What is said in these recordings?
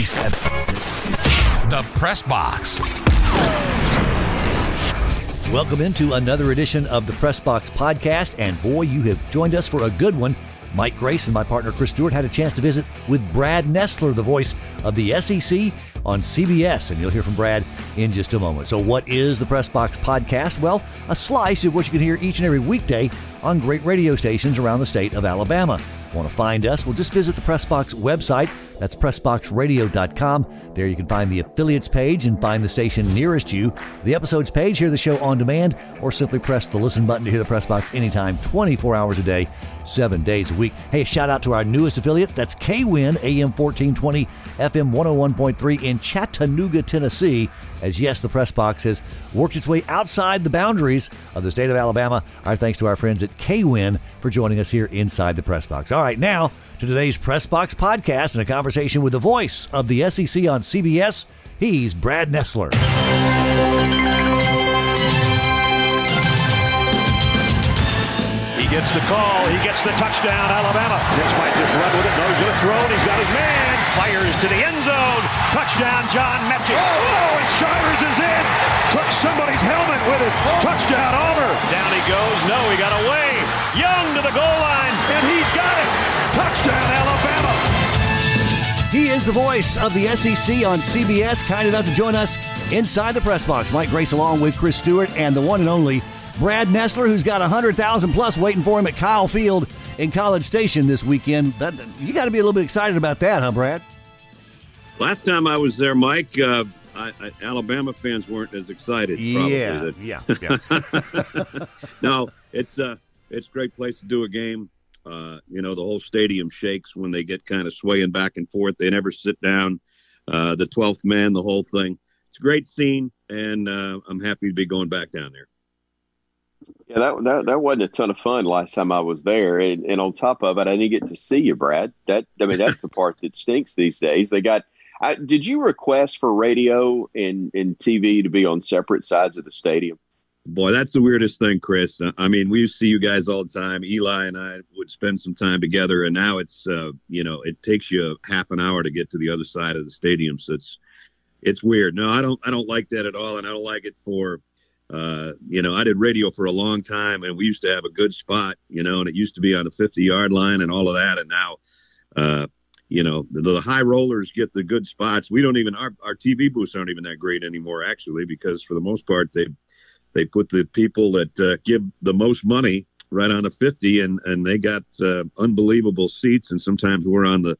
The Press Box. Welcome into another edition of the Press Box podcast. And boy, you have joined us for a good one. Mike Grace and my partner Chris Stewart had a chance to visit with Brad Nessler, the voice of the SEC on CBS. And you'll hear from Brad in just a moment. So, what is the Press Box podcast? Well, a slice of what you can hear each and every weekday on great radio stations around the state of Alabama. Want to find us? Well, just visit the Press Box website. That's PressBoxRadio.com. There you can find the affiliates page and find the station nearest you, the episodes page, hear the show on demand, or simply press the listen button to hear the Pressbox anytime, 24 hours a day, seven days a week. Hey, shout out to our newest affiliate. That's KWIN AM 1420, FM 101.3 in Chattanooga, Tennessee. As yes, the Pressbox has worked its way outside the boundaries of the state of Alabama. Our thanks to our friends at KWIN for joining us here inside the Pressbox. All right, now to today's Pressbox podcast and a conversation with the voice of the SEC on CBS. He's Brad Nessler. He gets the call. He gets the touchdown. Alabama. This might just run with it. No, he's going to throw it. He's got his man. Fires to the end zone. Touchdown, John Metchie. Oh, oh, and Shires is in. Took somebody's helmet with it. Oh. Touchdown, Auburn. Down he goes. No, he got away. Young to the goal line, and he's got it. Touchdown, Alabama. He is the voice of the SEC on CBS, kind enough to join us inside the press box. Mike Grace along with Chris Stewart and the one and only Brad Nessler, who's got 100,000 plus waiting for him at Kyle Field in College Station this weekend. That, you got to be a little bit excited about that, huh, Brad? Last time I was there, Mike, uh, I, I, Alabama fans weren't as excited. Probably, yeah, yeah, yeah. no, it's a it's a great place to do a game. Uh, you know, the whole stadium shakes when they get kind of swaying back and forth. They never sit down. Uh, the twelfth man, the whole thing. It's a great scene, and uh, I'm happy to be going back down there. Yeah, that, that that wasn't a ton of fun last time I was there, and, and on top of it, I didn't get to see you, Brad. That I mean, that's the part that stinks these days. They got. I, did you request for radio and, and TV to be on separate sides of the stadium? Boy, that's the weirdest thing, Chris. I mean, we see you guys all the time. Eli and I would spend some time together, and now it's uh, you know it takes you half an hour to get to the other side of the stadium. So it's it's weird. No, I don't I don't like that at all, and I don't like it for uh, you know I did radio for a long time, and we used to have a good spot, you know, and it used to be on the 50 yard line and all of that, and now. Uh, you know the, the high rollers get the good spots. We don't even our, our TV booths aren't even that great anymore, actually, because for the most part they they put the people that uh, give the most money right on the 50 and and they got uh, unbelievable seats and sometimes we're on the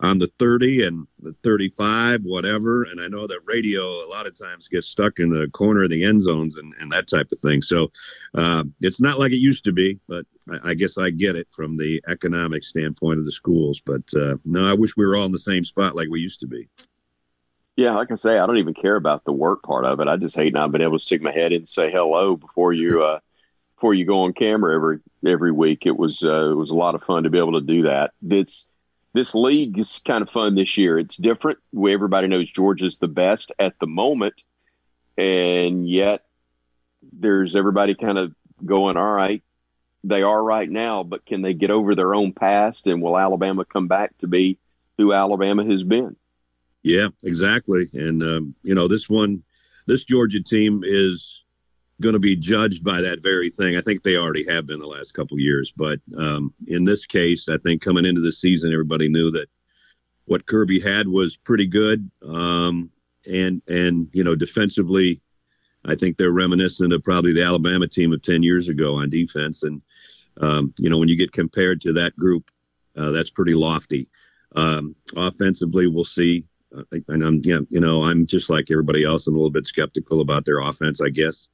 on the 30 and the 35 whatever. And i know that radio a lot of times gets stuck in the corner of the end zones and, and that type of thing. So uh, it's not like it used to be but I, I guess i get it from the economic standpoint of the schools. But uh, no i wish we were all in the same spot like we used to be Yeah, like I say, I don't even care about the work part of it. I just hate not being able to stick my head in and say hello before you uh, before you go on camera every every week. It was uh, it was a lot of fun to be able to do that. This this league is kind of fun this year. It's different. We, everybody knows Georgia's the best at the moment, and yet there's everybody kind of going, all right, they are right now, but can they get over their own past, and will Alabama come back to be who Alabama has been? Yeah, exactly. And um, you know, this one, this Georgia team is going to be judged by that very thing. I think they already have been the last couple of years, but um, in this case, I think coming into the season, everybody knew that what Kirby had was pretty good. Um, and and you know, defensively, I think they're reminiscent of probably the Alabama team of ten years ago on defense. And um, you know, when you get compared to that group, uh, that's pretty lofty. Um, offensively, we'll see. And I'm, yeah, you know, I'm just like everybody else. I'm a little bit skeptical about their offense, I guess.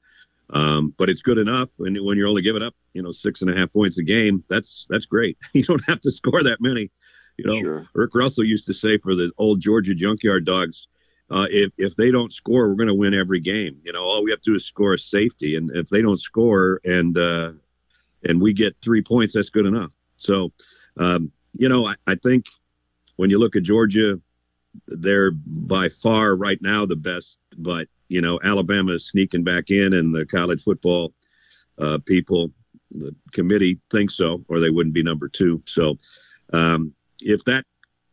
Um, but it's good enough. And when you're only giving up, you know, six and a half points a game, that's that's great. You don't have to score that many. You know, Sure. Erk Russell used to say for the old Georgia Junkyard Dogs, uh, if if they don't score, we're going to win every game. You know, all we have to do is score a safety, and if they don't score and uh, and we get three points, that's good enough. So, um, you know, I, I think when you look at Georgia, they're by far right now the best. But you know, Alabama is sneaking back in, and the college football uh, people, the committee thinks so, or they wouldn't be number two. So, um, if that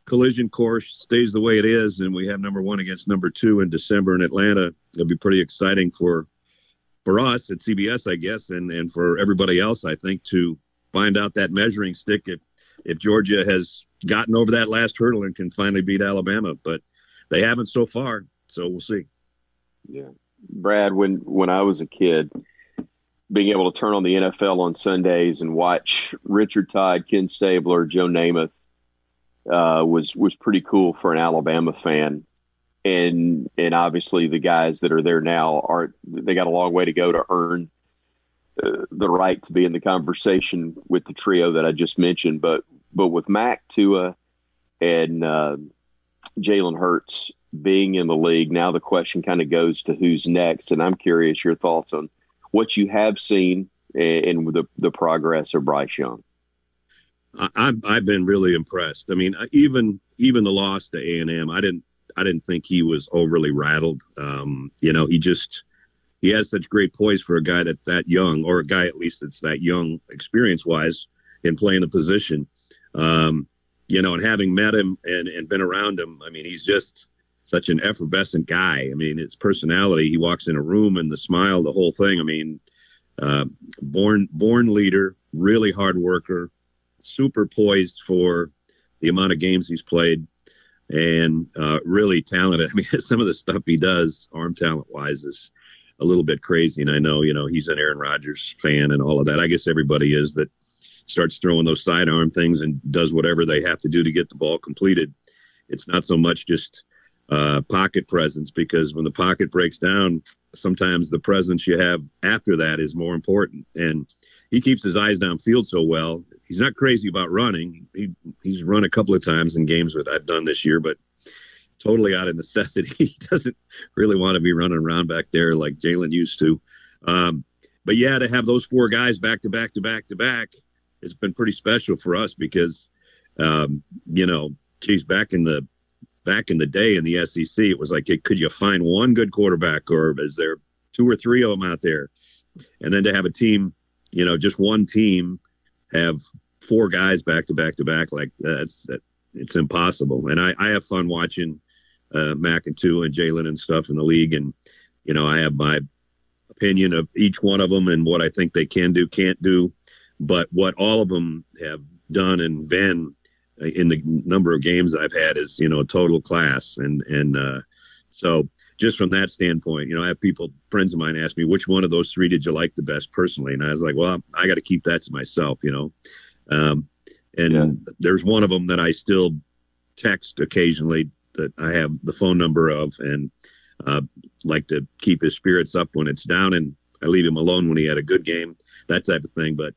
collision course stays the way it is, and we have number one against number two in December in Atlanta, it'll be pretty exciting for for us at CBS, I guess, and and for everybody else, I think, to find out that measuring stick if if Georgia has gotten over that last hurdle and can finally beat Alabama, but they haven't so far. So we'll see. Yeah, Brad, when when I was a kid, being able to turn on the NFL on Sundays and watch Richard Todd, Ken Stabler, Joe Namath uh, was was pretty cool for an Alabama fan. And and obviously the guys that are there now are they got a long way to go to earn uh, the right to be in the conversation with the trio that I just mentioned. But but with Mac Tua and uh, Jalen Hurts being in the league, now the question kind of goes to who's next. And I'm curious your thoughts on what you have seen and the the progress of Bryce Young. I've I've been really impressed. I mean, even even the loss to A and M, I didn't I didn't think he was overly rattled. Um, you know, he just he has such great poise for a guy that's that young, or a guy at least that's that young, experience wise, in playing the position. Um, you know, and having met him and and been around him, I mean, he's just such an effervescent guy. I mean, his personality. He walks in a room and the smile, the whole thing. I mean, uh, born born leader, really hard worker super poised for the amount of games he's played and uh, really talented. I mean, some of the stuff he does, arm talent wise, is a little bit crazy. And I know, you know, he's an Aaron Rodgers fan and all of that. I guess everybody is that starts throwing those sidearm things and does whatever they have to do to get the ball completed. It's not so much just uh, pocket presence because when the pocket breaks down, sometimes the presence you have after that is more important. And he keeps his eyes downfield so well he's not crazy about running. He he's run a couple of times in games that I've done this year, but totally out of necessity. He doesn't really want to be running around back there like Jalen used to. Um, but yeah, to have those four guys back to back to back to back, it's been pretty special for us because, um, you know, geez, back in the back in the day in the SEC, it was like, could you find one good quarterback, or is there Tua or three of them out there? And then to have a team, you know, just one team have four guys back to back to back like that's that, it's impossible. And I, I have fun watching uh, Mac and two and Jalen and stuff in the league, and you know I have my opinion of each one of them and what I think they can do, can't do, but what all of them have done and been in the number of games I've had is you know a total class, and and uh, so just from that standpoint, you know, I have people, friends of mine, ask me which one of those three did you like the best personally, and I was like, well, I got to keep that to myself, you know. Um, and yeah. there's one of them that I still text occasionally that I have the phone number of, and uh, like to keep his spirits up when it's down, and I leave him alone when he had a good game, that type of thing. But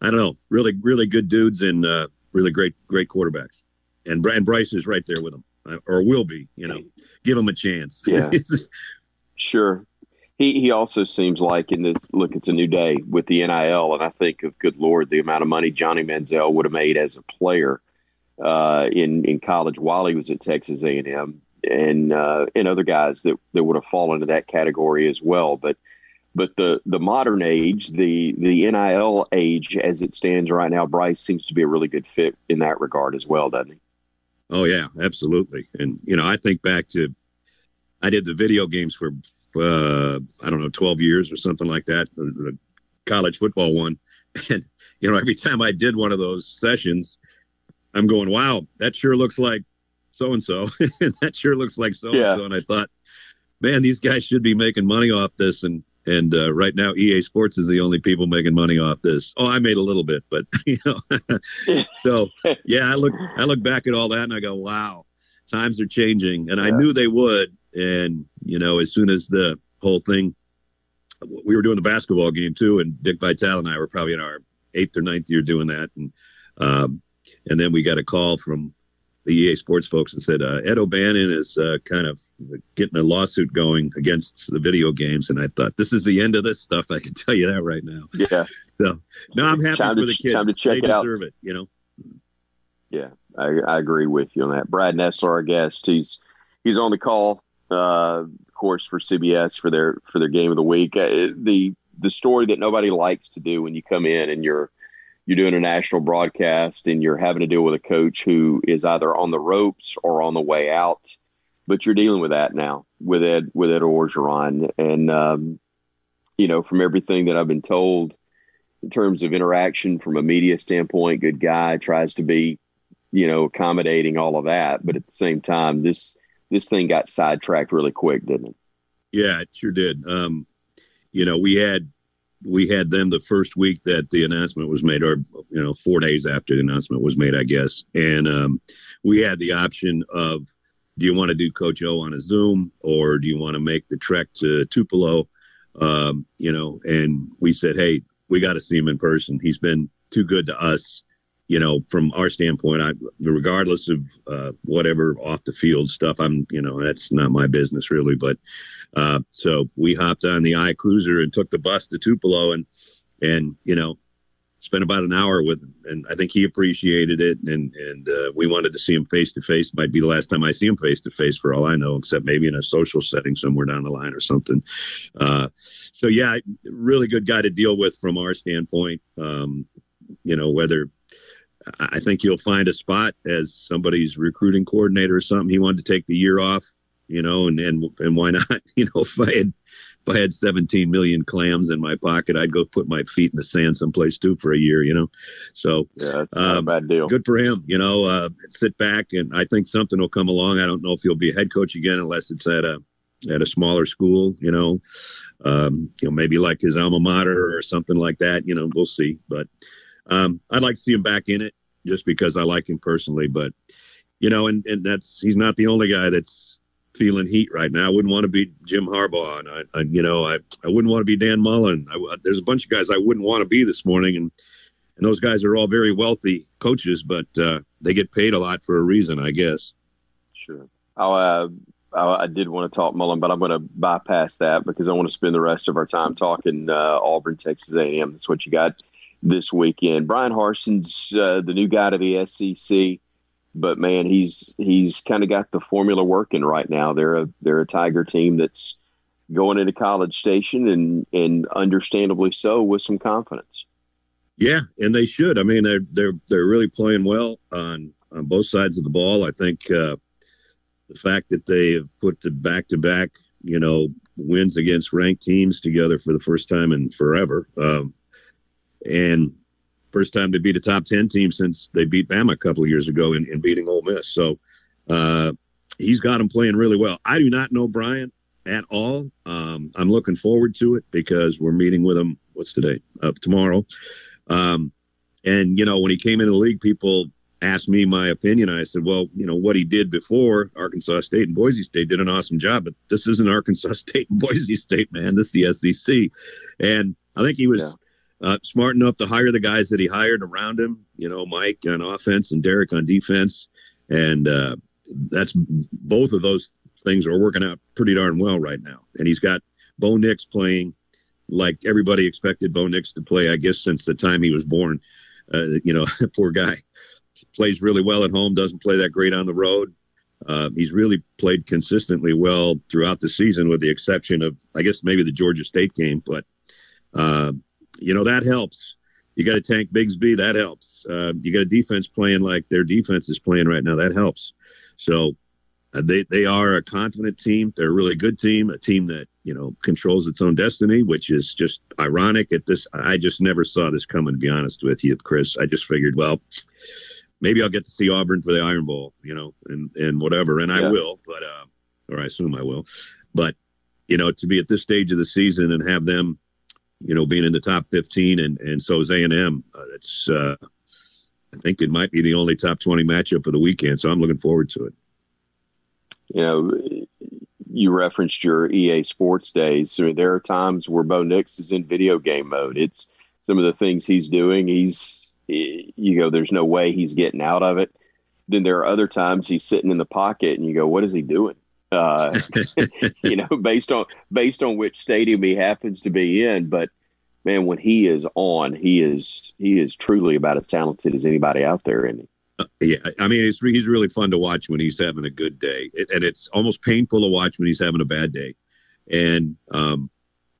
I don't know, really, really good dudes and uh, really great, great quarterbacks, and Brian Bryce is right there with them, uh, or will be, you know give him a chance. Yeah, sure. He he also seems like in this look, it's a new day with the NIL, and I think of good lord, the amount of money Johnny Manziel would have made as a player uh, in in college while he was at Texas A and M, and uh, and other guys that that would have fallen into that category as well. But but the the modern age, the the NIL age as it stands right now, Bryce seems to be a really good fit in that regard as well, doesn't he? Oh yeah, absolutely. And you know, I think back to I did the video games for uh, I don't know, 12 years or something like that, the college football one. And you know, every time I did one of those sessions, I'm going, "Wow, that sure looks like so and so, and that sure looks like so and so." And I thought, man, these guys should be making money off this, and and uh, right now, EA Sports is the only people making money off this. Oh, I made a little bit, but you know, so yeah, I look I look back at all that and I go, wow, times are changing, and yeah. I knew they would. And you know, as soon as the whole thing, we were doing the basketball game too, and Dick Vitale and I were probably in our eighth or ninth year doing that, and um, and then we got a call from the EA Sports folks and said uh, Ed O'Bannon is uh, kind of getting a lawsuit going against the video games, and I thought this is the end of this stuff. I can tell you that right now. Yeah. So no, I'm happy time for to, the kids. Time to check they it deserve out. it. You know. Yeah, I, I, agree with you on that. Brad Nessler, our guest, he's he's on the call, uh, of course, for CBS for their for their game of the week. Uh, the the story that nobody likes to do when you come in and you're you're doing a national broadcast and you're having to deal with a coach who is either on the ropes or on the way out. But you're dealing with that now with Ed with Ed Orgeron, and um, you know from everything that I've been told in terms of interaction from a media standpoint, good guy tries to be, you know, accommodating all of that. But at the same time, this this thing got sidetracked really quick, didn't it? Yeah, it sure did. Um, you know, we had we had them the first week that the announcement was made, or you know, four days after the announcement was made, I guess. And um, we had the option of, do you want to do Coach O on a Zoom, or do you want to make the trek to Tupelo? Um, you know, and we said, hey, we got to see him in person. He's been too good to us. You know, from our standpoint, I, regardless of uh, whatever off the field stuff, I'm, you know, that's not my business really. But uh, so we hopped on the I Cruiser and took the bus to Tupelo and and you know spent about an hour with him, and I think he appreciated it. And and uh, we wanted to see him face to face. Might be the last time I see him face to face, for all I know, except maybe in a social setting somewhere down the line or something. Uh, so yeah, really good guy to deal with from our standpoint. Um, you know whether. I think he'll find a spot as somebody's recruiting coordinator or something. He wanted to take the year off you know, and and and why not? You know, if I had if I had 17 million clams in my pocket, I'd go put my feet in the sand someplace too for a year, you know. So yeah, that's um, a bad deal. Good for him, you know. Uh, sit back, and I think something will come along. I don't know if he'll be a head coach again, unless it's at a at a smaller school, you know. Um, you know, maybe like his alma mater or something like that. You know, we'll see. But um, I'd like to see him back in it, just because I like him personally. But you know, and and that's he's not the only guy that's feeling heat right now. I wouldn't want to be Jim Harbaugh, and I, I you know, I, I wouldn't want to be Dan Mullen. I, there's a bunch of guys I wouldn't want to be this morning, and and those guys are all very wealthy coaches, but uh, they get paid a lot for a reason, I guess. Sure. I'll, uh, I, I did want to talk Mullen, but I'm going to bypass that because I want to spend the rest of our time talking uh, Auburn, Texas A&M. That's what you got this weekend. Bryan Harsin's uh, the new guy to the SEC but man, he's he's kind of got the formula working right now. They're a they're a Tiger team that's going into College Station and and understandably so with some confidence. Yeah, and they should. I mean, they're they're they're really playing well on on both sides of the ball. I think uh, the fact that they have put the back to back, you know, wins against ranked teams together for the first time in forever, um, and first time to beat a top 10 team since they beat Bama a couple of years ago in, in beating Ole Miss. So uh, he's got him playing really well. I do not know Bryan at all. Um, I'm looking forward to it because we're meeting with him. What's today? Uh, tomorrow. Um, and, you know, when he came into the league, people asked me my opinion. I said, well, you know, what he did before Arkansas State and Boise State did an awesome job, but this isn't Arkansas State and Boise State, man. This is the SEC. And I think he was. Yeah uh, smart enough to hire the guys that he hired around him. You know, Mike on offense and Derek on defense, and uh, that's both of those things are working out pretty darn well right now. And he's got Bo Nix playing like everybody expected Bo Nix to play, I guess, since the time he was born. Uh, you know, poor guy plays really well at home, doesn't play that great on the road. Uh, he's really played consistently well throughout the season, with the exception of, I guess, maybe the Georgia State game. But uh, you know that helps. You got a tank Bigsby, that helps. Uh, you got a defense playing like their defense is playing right now, that helps. So uh, they they are a confident team. They're a really good team, a team that you know controls its own destiny, which is just ironic. At this, I just never saw this coming. To be honest with you, Chris, I just figured, well, maybe I'll get to see Auburn for the Iron Bowl, you know, and and whatever, and I will, but uh, or I assume I will, but you know, to be at this stage of the season and have them you know, being in the top 15, and and so is A and M. Uh, it's uh, I think it might be the only top 20 matchup of the weekend, so I'm looking forward to it. You know, you referenced your EA Sports days. I mean, there are times where Bo Nix is in video game mode. It's some of the things he's doing. He's you go, there's no way he's getting out of it. Then there are other times he's sitting in the pocket, and you go, what is he doing? Uh, you know, based on based on which stadium he happens to be in. But man, when he is on, he is he is truly about as talented as anybody out there, isn't he? Uh, yeah, I mean, it's, he's really fun to watch when he's having a good day, it, and it's almost painful to watch when he's having a bad day. And um,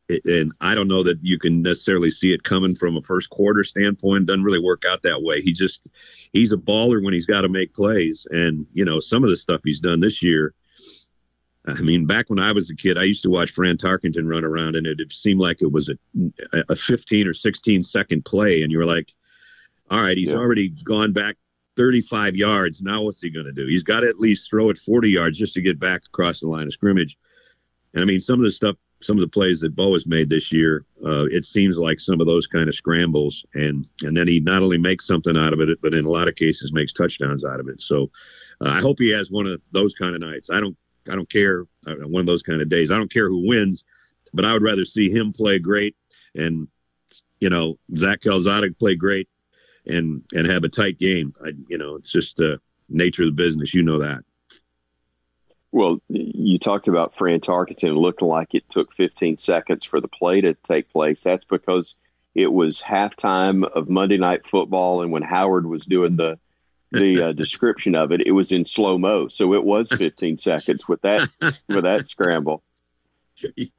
and I don't know that you can necessarily see it coming from a first quarter standpoint. It doesn't really work out that way. He just he's a baller when he's got to make plays, and you know some of the stuff he's done this year. I mean, back when I was a kid, I used to watch Fran Tarkenton run around, and it, it seemed like it was a, a 15 or 16 second play, and you were like, "All right, he's yeah. already gone back 35 yards. Now what's he going to do? He's got to at least throw it 40 yards just to get back across the line of scrimmage." And I mean, some of the stuff some of the plays that Bo has made this year, uh, it seems like some of those kind of scrambles, and and then he not only makes something out of it, but in a lot of cases makes touchdowns out of it. So uh, I hope he has one of those kind of nights. I don't I don't care uh, one of those kind of days. I don't care who wins, but I would rather see him play great and you know Zach Calzada play great and and have a tight game. I you know it's just uh, nature of the business. You know that. Well, you talked about Fran Tarkenton looking like it took 15 seconds for the play to take place. That's because it was halftime of Monday Night Football, and when Howard was doing the the uh, description of it, it was in slow mo, so it was 15 seconds with that with that scramble.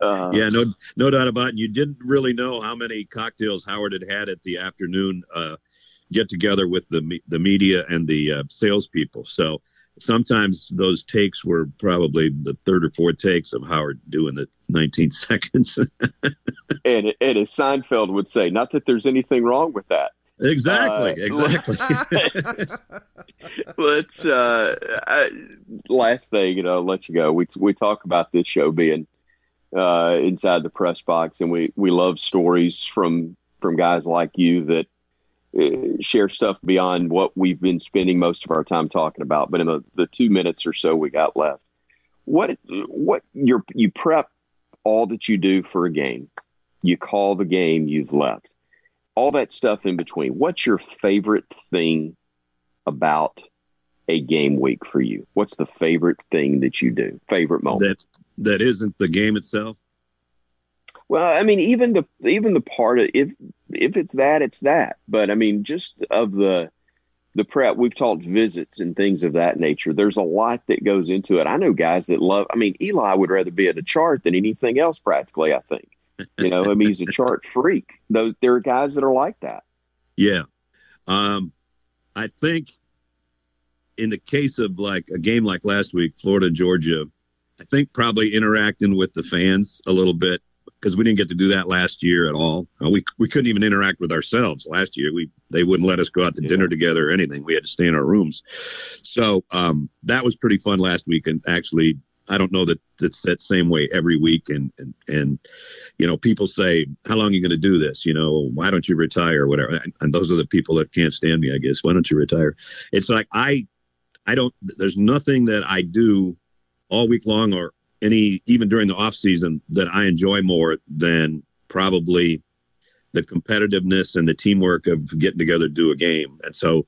Uh, yeah, no, no doubt about it. You didn't really know how many cocktails Howard had had at the afternoon uh, get together with the the media and the uh, salespeople. So sometimes those takes were probably the third or fourth takes of Howard doing the 19 seconds. and, and as Seinfeld would say, not that there's anything wrong with that. Exactly. Uh, exactly. let's uh, I, last thing, you know, let you go. We we talk about this show being uh, inside the press box, and we we love stories from from guys like you that uh, share stuff beyond what we've been spending most of our time talking about. But in the, the two minutes or so we got left, what what you you prep all that you do for a game, you call the game you've left, all that stuff in between. What's your favorite thing about a game week for you? What's the favorite thing that you do? Favorite moment that that isn't the game itself. Well, I mean, even the even the part of if if it's that, it's that. But I mean, just of the the prep, we've talked visits and things of that nature. There's a lot that goes into it. I know guys that love. I mean, Eli would rather be at a chart than anything else. Practically, I think. You know, I mean, he's a chart freak. Those there are guys that are like that. Yeah, um, I think in the case of like a game like last week, Florida Georgia, I think probably interacting with the fans a little bit because we didn't get to do that last year at all. Uh, we we couldn't even interact with ourselves last year. We they wouldn't let us go out to yeah. dinner together or anything. We had to stay in our rooms. So um, that was pretty fun last week. And actually, I don't know that it's that same way every week. And and and you know, people say, "How long are you going to do this?" You know, why don't you retire or whatever? And, and those are the people that can't stand me. I guess. Why don't you retire? It's like I I don't. There's nothing that I do all week long or any even during the off season that I enjoy more than probably the competitiveness and the teamwork of getting together to do a game. And so,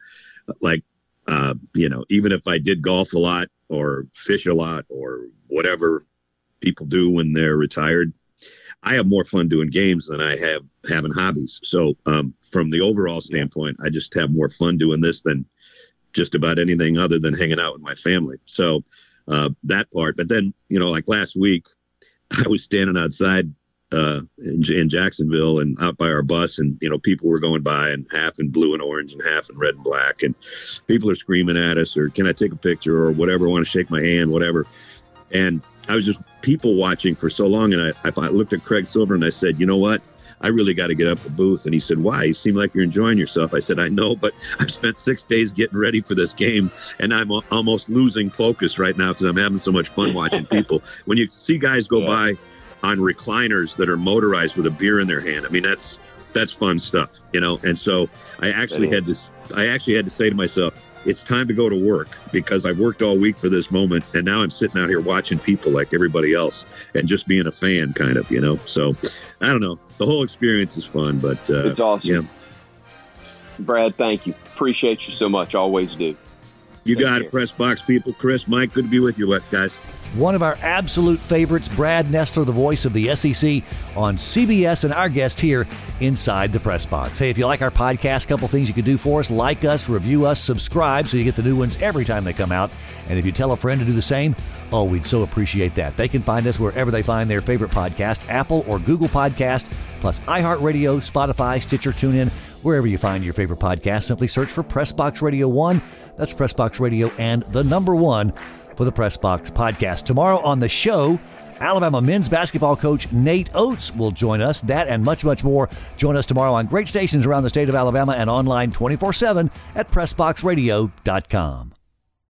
like, uh, you know, even if I did golf a lot or fish a lot or whatever people do when they're retired, I have more fun doing games than I have having hobbies. So, um, from the overall standpoint, I just have more fun doing this than just about anything other than hanging out with my family. So, uh, that part. But then, you know, like last week, I was standing outside uh, in, in, Jacksonville and out by our bus, and you know, people were going by and half in blue and orange and half in red and black, and people are screaming at us, or can I take a picture, or whatever, I want to shake my hand, whatever. And I was just people watching for so long, and I, I looked at Craig Silver and I said, you know what? I really got to get up the booth. And he said, Why? You seem like you're enjoying yourself. I said, I know, but I've spent six days getting ready for this game, and I'm almost losing focus right now because I'm having so much fun watching people. when you see guys go yeah. by on recliners that are motorized with a beer in their hand, I mean, that's that's fun stuff, you know. And so I actually had to, I actually had to say to myself, it's time to go to work because I've worked all week for this moment, and now I'm sitting out here watching people like everybody else and just being a fan, kind of, you know. So I don't know. The whole experience is fun, but uh, it's awesome. Yeah. Brad, thank you. Appreciate you so much. Always do. You Take got care. it, press box people. Chris, Mike, good to be with you, guys. One of our absolute favorites, Brad Nessler, the voice of the SEC on CBS, and our guest here inside the press box. Hey, if you like our podcast, a couple things you can do for us like us, review us, subscribe so you get the new ones every time they come out. And if you tell a friend to do the same, oh, we'd so appreciate that. They can find us wherever they find their favorite podcast Apple or Google Podcast, plus iHeartRadio, Spotify, Stitcher, TuneIn, wherever you find your favorite podcast. Simply search for Pressbox Radio 1. That's Pressbox Radio and the number one for the Press Box podcast. Tomorrow on the show, Alabama men's basketball coach Nate Oats will join us. That and much, much more. Join us tomorrow on great stations around the state of Alabama and online 24 7 at PressBoxRadio.com.